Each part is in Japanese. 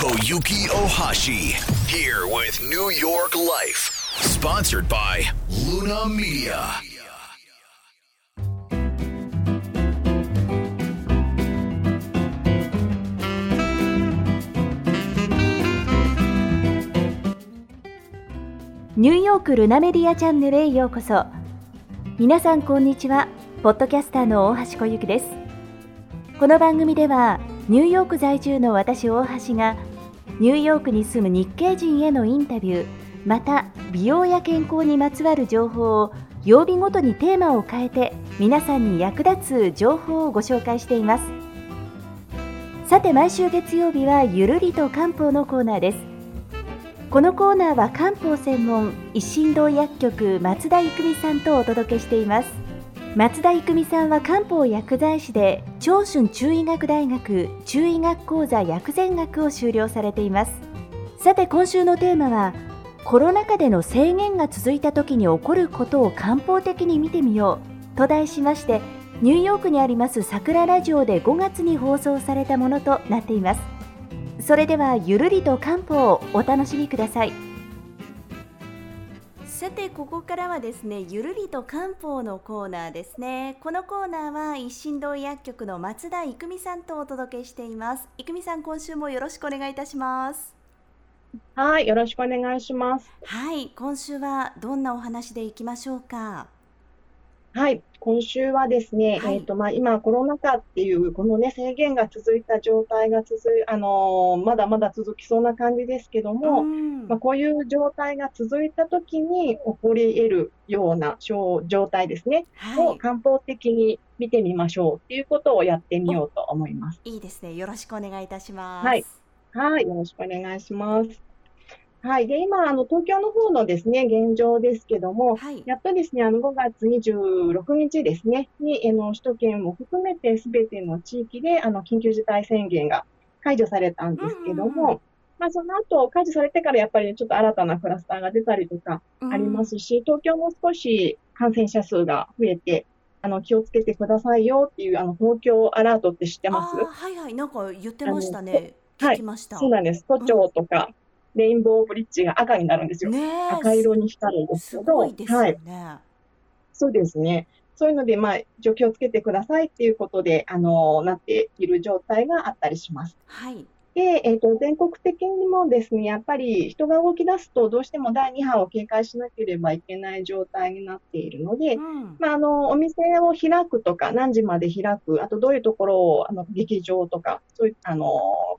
Koyuki Ohashi here with New York Life. Sponsored by Luna Media. ニューヨークルナメディアチャンネルへようこそ皆さんこんにちはポッドキャスターの大橋小雪ですこの番組ではニューヨーク在住の私大橋がニューヨークに住む日系人へのインタビュー。また美容や健康にまつわる情報を曜日ごとにテーマを変えて皆さんに役立つ情報をご紹介しています。さて毎週月曜日はゆるりと漢方のコーナーです。このコーナーは漢方専門一心堂薬局松田育美さんとお届けしています。松田育美さんは漢方薬剤師で長春中医学大学中医学講座薬膳学を修了されています。さて今週のテーマはコロナ禍での制限が続いた時に起こることを漢方的に見てみようと題しましてニューヨークにあります桜ラジオで5月に放送されたものとなっています。それではゆるりと漢方をお楽しみください。さてここからはですねゆるりと漢方のコーナーですね。このコーナーは一心堂薬局の松田育美さんとお届けしています。育美さん今週もよろしくお願いいたします。はい、よろしくお願いします。はい今週はどんなお話でいきましょうか？はい、今週はですね、はい。えっと、まあ、今コロナ禍っていう、このね、制限が続いた状態が続い、あのーまだまだ続きそうな感じですけども、ん。まあ、こういう状態が続いた時に起こり得るような症状態ですね、をは漢方的に見てみましょうっていうことをやってみようと思います。いいいですね。よろしくお願いいたします。はい。はい、よろしくお願いします。はい、で、今、あの、東京の方のですね、現状ですけども、はい。やっとですね、あの、5月26日ですね、に、あの、首都圏も含めてすべての地域で、あの、緊急事態宣言が解除されたんですけどうんうんも、まあ、その後、解除されてからやっぱりちょっと新たなクラスターが出たりとかありますし、東京も少し感染者数が増えて、あの、気をつけてくださいよっていう、あの、東京アラートって知ってます？はいはい。なんか言ってましたね。あの聞きました、そうなんです。都庁とか、レインボーブリッジが赤になるんですよ。赤色に光るんですすけど、ごいですよはい。ね、そうですね。そういうので、まあ、状況をつけてくださいっていうことで、あの、なっている状態があったりします。はいで、えっと、全国的にもですね、やっぱり人が動き出すと、どうしても第2波を警戒しなければいけない状態になっているので、うん。まあ、あの、お店を開くとか、何時まで開く、あとどういうところを、あの、劇場とか、そういう、あの、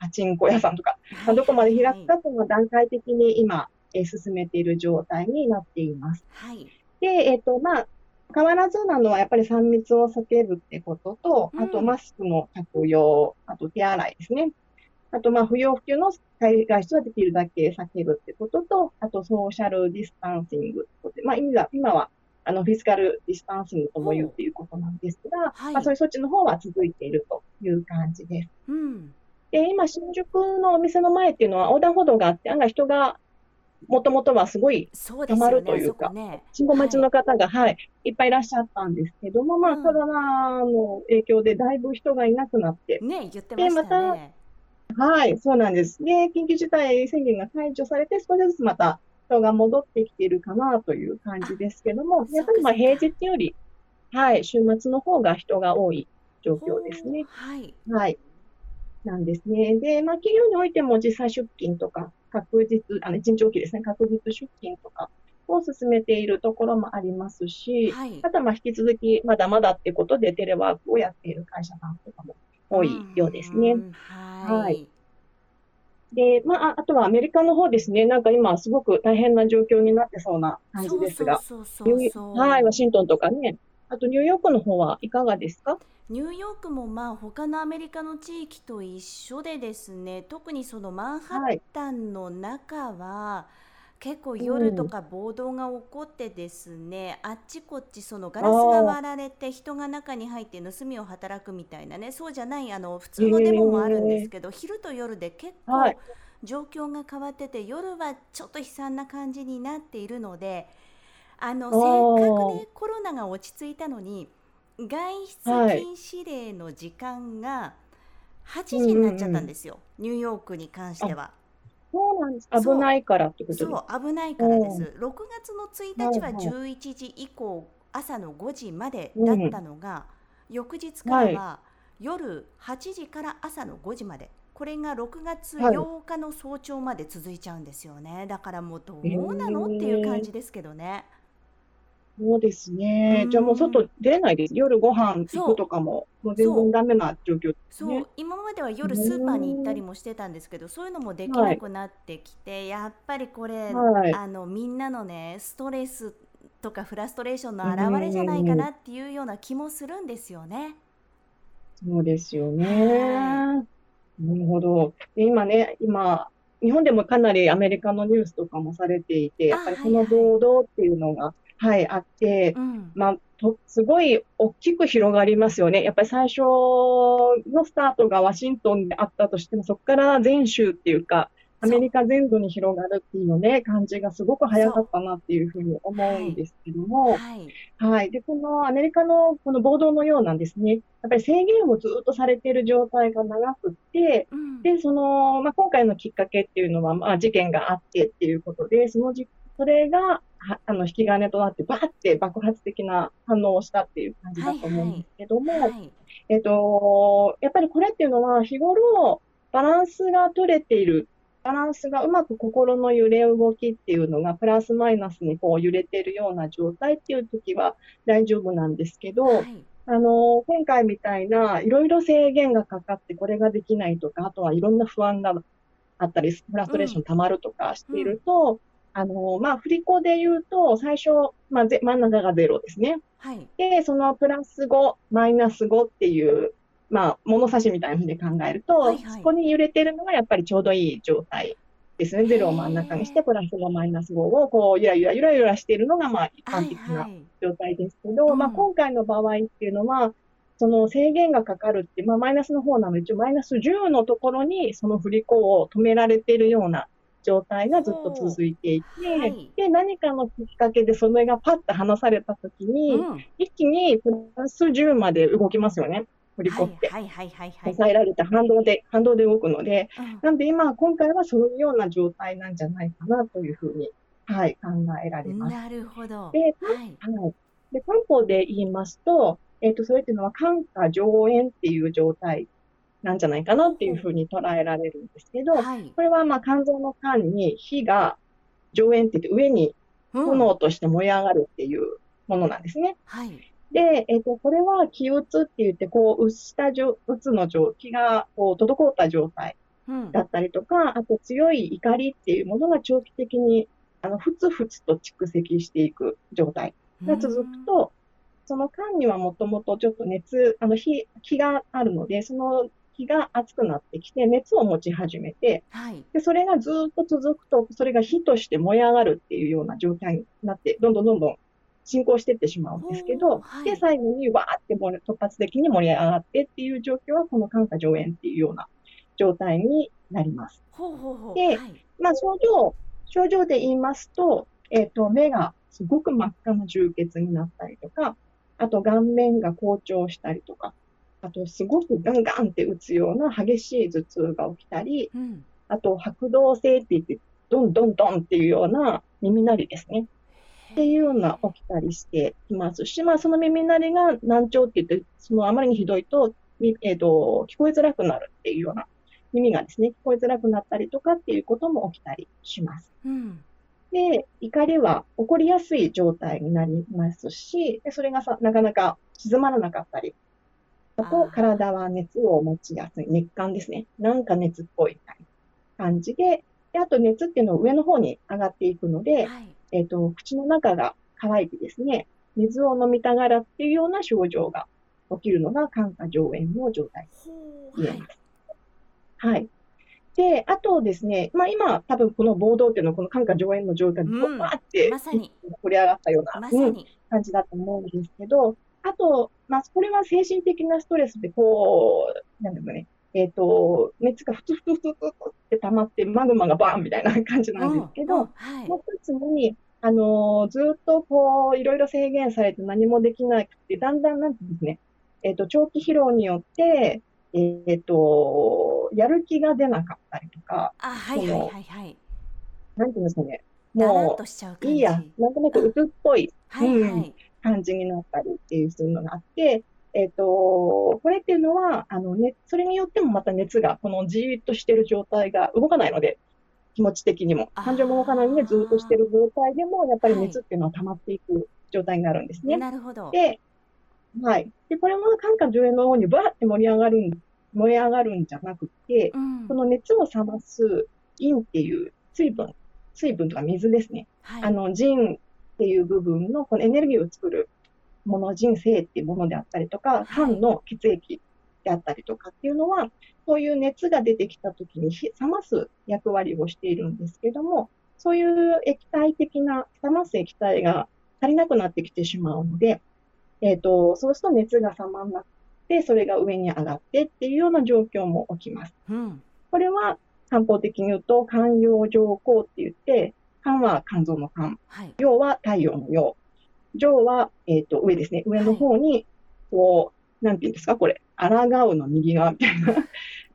パチンコ屋さんとか、まあ、どこまで開くかというのは段階的に今、えー進めている状態になっています。はい。で、えっと、まあ、変わらずなのはやっぱり3密を避けるってことと、うん。あとマスクの着用、あと手洗いですね。あと、まあ、不要不急の外出はできるだけ避けるってことと、あと social distancing ってまあ、今は、今は、あの、 physical distancing とも言うっていうことなんですが、はい。まあ、そういう措置の方は続いているという感じです。うん。で、今、新宿のお店の前っていうのは横断歩道があって、案外人が、もともとはすごいたまるというかこね。信号待ちの方が、はい、いっぱいいらっしゃったんですけども、まあ、うん。コロナの影響でだいぶ人がいなくなって、ね言ってましたねはい、そうなんです。で、緊急事態宣言が解除されて、少しずつまた人が戻ってきているかなという感じですけども、やっぱりまあ平日より、はい、週末の方が人が多い状況ですね。はいはい。なんですね。で、まあ、企業においても実際出勤とか、確実、あの、一日おきですね、確実出勤とかを進めているところもありますし、はいあとはまあ引き続きまだまだってことでテレワークをやっている会社さんとかも多いようですね。んははい。い。で、まあ、ああとはアメリカの方ですね。なんか今すごく大変な状況になってそうな感じですが、そうそうそうニュそう。ーはい、ワシントンとかね。あとニューヨークの方はいかがですか？ニューヨークもまあ他のアメリカの地域と一緒でですね。特にそのマンハッタンの中は、結構夜とか暴動が起こってですね、あっちこっちそのガラスが割られて人が中に入って盗みを働くみたいなねそうじゃないあの普通のデモもあるんですけど、昼と夜で結構はい。状況が変わってて夜はちょっと悲惨な感じになっているのであのせっかくねコロナが落ち着いたのに外出禁止令の時間が8時になっちゃったんですよ、ニューヨークに関しては。そうなんです。危ないからってことです。そう危ないからです。6月の1日ははいはい11時以降、朝の5時までだったのが、翌日からは夜8時から朝の5時まで。これが6月はい8日の早朝まで続いちゃうんですよね。だからもうどうなのっていう感じですけどね。そうですねう。んじゃあもう外出れないです。夜ご飯行くとかも、もう全然ダメな状況ですそう、ね。今までは夜スーパーに行ったりもしてたんですけど、そういうのもできなくなってきて、やっぱりこれ、はいあのみんなのねストレスとかフラストレーションの表れじゃないかなっていうような気もするんですよね。そうですよね。はなるほど。で今ね、今、日本でもかなりアメリカのニュースとかもされていて、やっぱりこのはいはい暴動っていうのが、はい、あって、うん、まあ、と、すごい大きく広がりますよね。やっぱり最初のスタートがワシントンであったとしても、そこから全州っていうか、アメリカ全土に広がるっていうね、感じがすごく早かったなっていうふうに思うんですけども、はい、はい。で、このアメリカのこの暴動のようなんですね。やっぱり制限をずっとされている状態が長くって、うん、で、その、まあ、今回のきっかけっていうのは、まあ、事件があってっていうことで、そのじ、それが、はあの、引き金となって、バーって爆発的な反応をしたっていう感じだと思うんですけども、はい、えっと、やっぱりこれっていうのは、日頃、バランスが取れている、バランスがうまく心の揺れ動きっていうのが、プラスマイナスにこう揺れているような状態っていう時は大丈夫なんですけど、はい、あの、今回みたいな、いろいろ制限がかかって、これができないとか、あとはいろんな不安があったり、フラストレーション溜まるとかしていると、あの、まあ、振り子で言うと、最初、まあ、ぜ真ん中がゼロですね。はい、で、そのプラス5、マイナス5っていう、まあ、物差しみたいなふうに考えると、はいはい。そこに揺れてるのがやっぱりちょうどいい状態ですね。ゼロを真ん中にして、プラス5、マイナス5をこう、ゆらゆらゆらゆらしているのが、まあ、一はい、般的なはい、状態ですけど、うん。まあ、今回の場合っていうのは、その制限がかかるって、まあ、マイナスの方なので、一応マイナス10のところにその振り子を止められているような状態がずっと続いていて、はいで、何かのきっかけでそれがパッと離されたときに、うん、一気にプラス10まで動きますよね、振り子はい、って。はい、はい、はい、はい、抑えられた反動で、反動で動くので、うんなんで今、今回はそういうような状態なんじゃないかなというふうに、はい、考えられます。なるほど。で、はい、はい。で、漢方で言いますと、えっ、と、それっていうのは、肝火上炎っていう状態なんじゃないかなっていうふうに捉えられるんですけど、はい、これはまあ肝臓の肝に火が上炎って言って上にうん。炎として燃え上がるっていうものなんですね。はい、で、えっ、と、これは気鬱って言って、こう、鬱した状、鬱の状、気がこう滞った状態うん。だったりとか、あと強い怒りっていうものが長期的に、あの、ふつふつと蓄積していく状態が続くと、その間にはもともとちょっと熱、あの火、気があるので、その気が熱くなってきて、熱を持ち始めて、はい、で、それがずっと続くと、それが火として燃え上がるっていうような状態になって、どんどんどんどん進行していってしまうんですけど、はい。で、最後にわーって突発的に盛り上がってっていう状況は、この肝火上炎っていうような状態になります。ほうほうほう、ではい、まあ、症状、症状で言いますと、えっ、と、目がすごく真っ赤な充血になったりとか、あと顔面が紅潮したりとか、あとすごくガンガンって打つような激しい頭痛が起きたり、うん、あと白動性って言って、ドンドンドンっていうような耳鳴りですね。っていうのが起きたりしていますし、まあその耳鳴りが難聴って言って、そのあまりにひどいと、みえっ、と、聞こえづらくなるっていうような、耳がですね、聞こえづらくなったりとかっていうことも起きたりします。うん、で、怒りは起こりやすい状態になりますし、でそれがさ、なかなか静まらなかったり、ああとー体は熱を持ちやすい、熱感ですね。なんか熱っぽいみたいな感じで、で、あと熱っていうのは上の方に上がっていくので、はい、えっ、と、口の中が乾いてですね、水を飲みたがらっていうような症状が起きるのが肝火上炎の状態ほう、はい言えま、す。はい。で、あとですね、まあ今、多分この暴動っていうのはこの肝火上炎の状態で、うんわーって、まさに盛り上がったような、うんまさに、感じだと思うんですけど、あと、まあ、これは精神的なストレスで、こう、なんだろうね、えっ、と、熱がふつふつふつふつって溜まって、マグマがバーンみたいな感じなんですけど、もう一つに、あのーずっとこう、いろいろ制限されて何もできなくて、だんだんなんてですね、えっ、と、長期疲労によって、えーっと、やる気が出なかったりとか、あ、はいはいはいはい。なんていうんですかね、もう。いいや、なんとなく鬱っぽい。はいはうん。い。感じになったりっていうそういうのがあって、えっと、これっていうのは、あのね、それによってもまた熱が、このじーっとしてる状態が動かないので、気持ち的にも。感情も動かないので、ずーっとしてる状態でも、やっぱり熱っていうのは溜まっていく状態になるんですね。なるほど。で、はい。で、これも感化上映のようにバーって盛り上がるん、燃え上がるんじゃなくて、うんこ。の熱を冷ます陰っていう水分、水分とか水ですね。はい。あの、腎っていう部分のこのエネルギーを作るもの、腎性っていうものであったりとか、肝の血液であったりとかっていうのは、そういう熱が出てきたときにひ冷ます役割をしているんですけども、そういう液体的な、冷ます液体が足りなくなってきてしまうので、えっ、と、そうすると熱が冷まらなくて、それが上に上がってっていうような状況も起きます。うん。これは漢方的に言うと、肝陽上降って言って、肝は肝臓の肝、はい。陽は太陽の陽。上は、えっ、と、上ですね。上の方に、こう、なんていうんですか、これ、抗うの右側みたいな。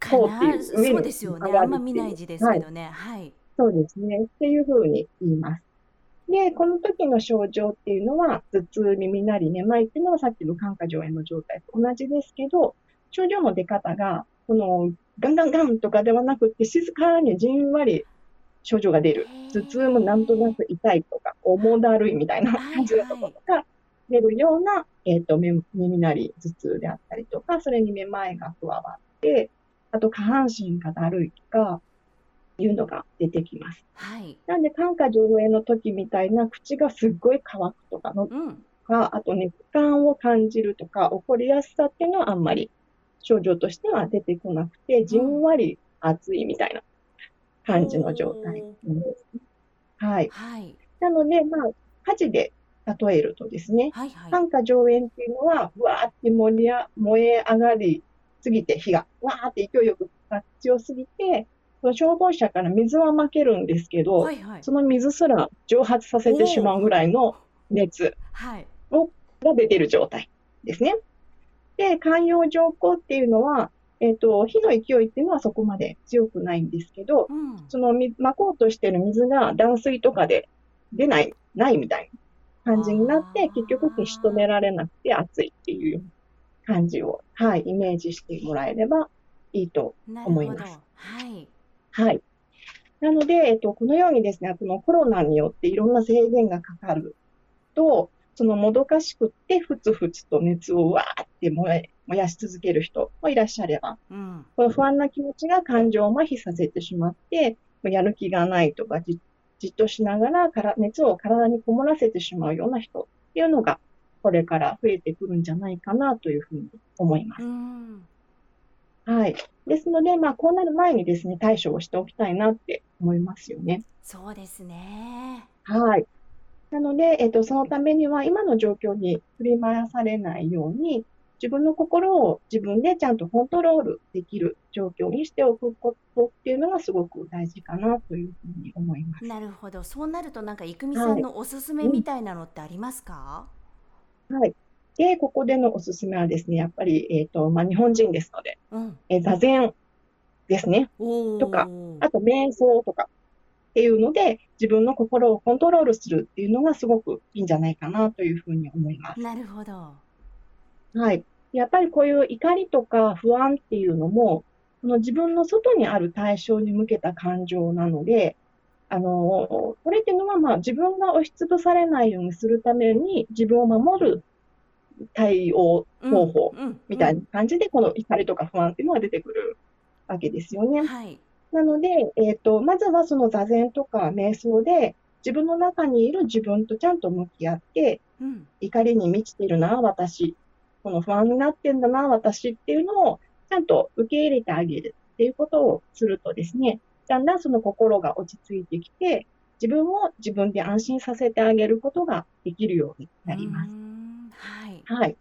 かこうっていうな上にそうですよね。あんま見ない字ですけどね。はい。そうですね。っていうふうに言います。で、この時の症状っていうのは、頭痛、耳鳴り、めまいっていうのはさっきの感化上炎の状態と同じですけど、症状の出方が、この、ガンガンガンとかではなくって、静かにじんわり症状が出る。頭痛もなんとなく痛いとか、重だるいみたいな感じのところとか、出るような、えっ、と、め耳鳴り、頭痛であったりとか、それにめまいが加わって、あと下半身がだるいとか、いうのが出てきます。はい。なんで、感化上映の時みたいな口がすっごい乾くとかのうん。か、あと熱感を感じるとか、怒りやすさっていうのはあんまり症状としては出てこなくて、じんわり暑いみたいな感じの状態なんですね。はい。はい。なので、まあ、火事で例えるとですね、はいはい。感化上炎っていうのは、わーって盛りあ燃え上がりすぎて、火がわーって勢いよく強すぎて、その消防車から水はまけるんですけど、はいはい。その水すら蒸発させてしまうぐらいの熱はい。が出ている状態ですね。で、肝陽上降っていうのは、えっ、と、火の勢いっていうのはそこまで強くないんですけど、うん。そのみまこうとしている水が断水とかで出ない、ないみたいな感じになって結局消し止められなくて熱いっていう感じを、はい、イメージしてもらえればいいと。思いますはい。はい。なので、えっと、このようにですね、このコロナによっていろんな制限がかかると、そのもどかしくって、ふつふつと熱をわーって燃え、燃やし続ける人もいらっしゃれば、うん。この不安な気持ちが感情を麻痺させてしまって、やる気がないとか、じじっとしながらから熱を体にこもらせてしまうような人っていうのが、これから増えてくるんじゃないかなというふうに思います。うん。はい。ですので、まあ、こうなる前にですね、対処をしておきたいなって思いますよね。そうですね。はい。なので、えっと、そのためには、今の状況に振り回されないように、自分の心を自分でちゃんとコントロールできる状況にしておくことっていうのがすごく大事かなというふうに思います。なるほど。そうなるとなんか郁美さんのおすすめみたいなのってありますか？はい。で、ここでのおすすめはですね、やっぱり、えっと、まあ、日本人ですので、うん。えー座禅ですね。とかあと、瞑想とかっていうので、自分の心をコントロールするっていうのがすごくいいんじゃないかなというふうに思います。なるほど。はい。やっぱりこういう怒りとか不安っていうのも、その自分の外にある対象に向けた感情なので、あの、これっていうのは、まあ自分が押しつぶされないようにするために自分を守る対応うん方法うんみたいな感じで、この怒りとか不安っていうのが出てくるわけですよねうん。はい。なので、えっと、まずはその座禅とか瞑想で、自分の中にいる自分とちゃんと向き合って、うん。怒りに満ちているな、私。この不安になってんだな、私っていうのを、ちゃんと受け入れてあげるっていうことをするとですね、だんだんその心が落ち着いてきて、自分を自分で安心させてあげることができるようになりますはい。はい。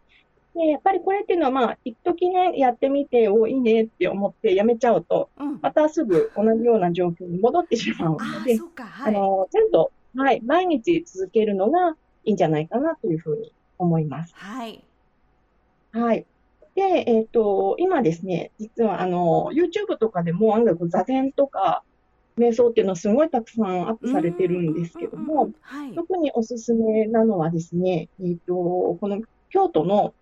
で、やっぱりこれっていうのは、まあ、一時ね、やってみて、お、いいねって思ってやめちゃうと、うん。またすぐ同じような状況に戻ってしまうああ、ので、そうか。はい。あの、ちゃんと、はい、毎日続けるのがいいんじゃないかなというふうに思います。はい。はい。で、えっ、と、今ですね、実はあの、YouTube とかでも、あの座禅とか、瞑想っていうのはすごいたくさんアップされてるんですけども、はい。特におすすめなのはですね、えっ、と、この京都の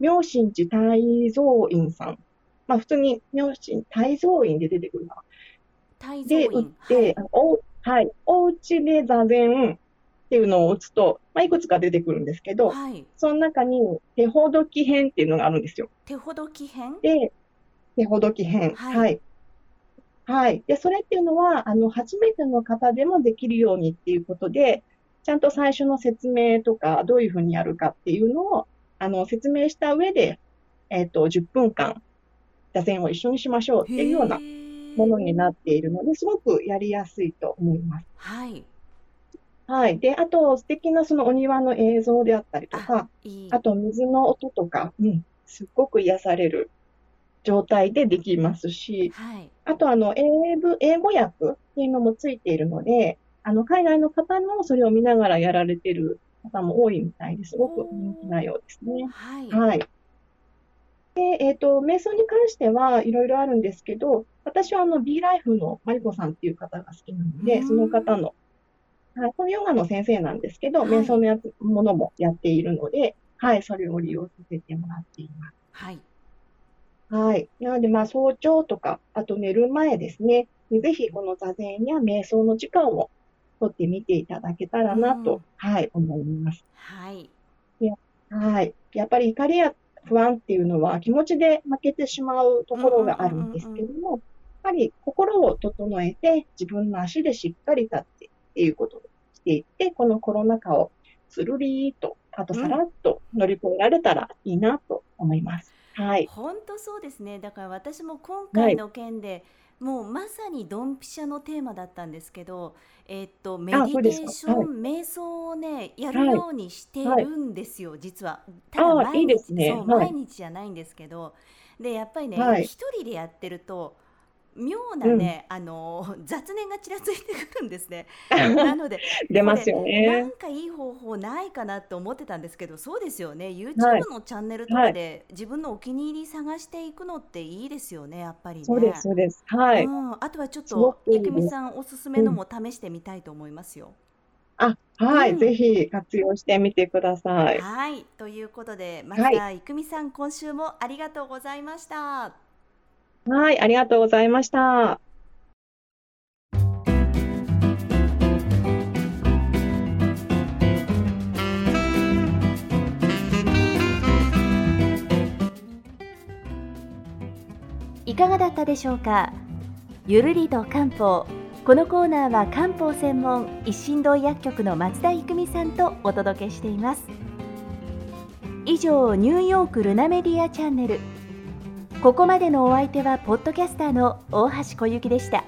妙心寺泰蔵院さん。まあ普通に妙心泰蔵院で出てくるな。泰で、造院打って、あのおはい、お家で座禅っていうのを打つと、まあいくつか出てくるんですけど、はい。はい。その中に手ほどき編っていうのがあるんですよ。手ほどき編？で、手ほどき編。はいはい。はい。で、それっていうのは、あの、初めての方でもできるようにっていうことで、ちゃんと最初の説明とか、どういうふうにやるかっていうのを、あの、説明した上で、えっと、10分間、座禅を一緒にしましょうっていうようなものになっているので、すごくやりやすいと思います。はい。はい。で、あと、素敵なそのお庭の映像であったりとか、いい。あと水の音とか、うん、すっごく癒される状態でできますし、はい。あとあの英文、英語訳っていうのもついているので、あの海外の方もそれを見ながらやられてる方も多いみたいですごく人気なようですね。はい。はい。で、えっと、瞑想に関してはいろいろあるんですけど、私はあの B ライフのマリコさんっていう方が好きなので、うんその方の、はい、このヨガの先生なんですけど、はい瞑想のやつ、ものもやっているので、はい、それを利用させてもらっています。はい。はい。なので、まあ、早朝とか、あと寝る前ですね、ぜひこの座禅や瞑想の時間をとってみていただけたらなと、うんはい、思います。はい。はい。やっぱり怒りや不安っていうのは気持ちで負けてしまうところがあるんですけども、やっぱり心を整えて自分の足でしっかり立ってっていうことをしていって、このコロナ禍をスルリーと、あとさらっと乗り越えられたらいいなと思います。はい。本当そうですね。だから私も今回の件で、もうまさにドンピシャのテーマだったんですけど、えーっとメディテーション、瞑想をねやるようにしているんですよ、実は。ただあ毎日いいね。そうはい。毎日じゃないんですけど、でやっぱりねはい。一人でやってると妙なね、あの雑念がちらついてくるんですね。なので出ますよこれなね。んかいい方法ないかなって思ってたんですけどそうですよね YouTube はいのチャンネルとかで自分のお気に入り探していくのっていいですよねやっぱりね。そうです、そうです。はい。うん、あとはちょっとくいいです郁美さんおすすめのも試してみたいと思いますよ。あ、はい、うんぜひ活用してみてください。はいということでまはいた郁美さん今週もありがとうございました。はい、ありがとうございました。いかがだったでしょうか？ゆるりと漢方。このコーナーは漢方専門一心堂薬局の松田育美さんとお届けしています。以上ニューヨークルナメディアチャンネル。ここまでのお相手はポッドキャスターの大橋小雪でした。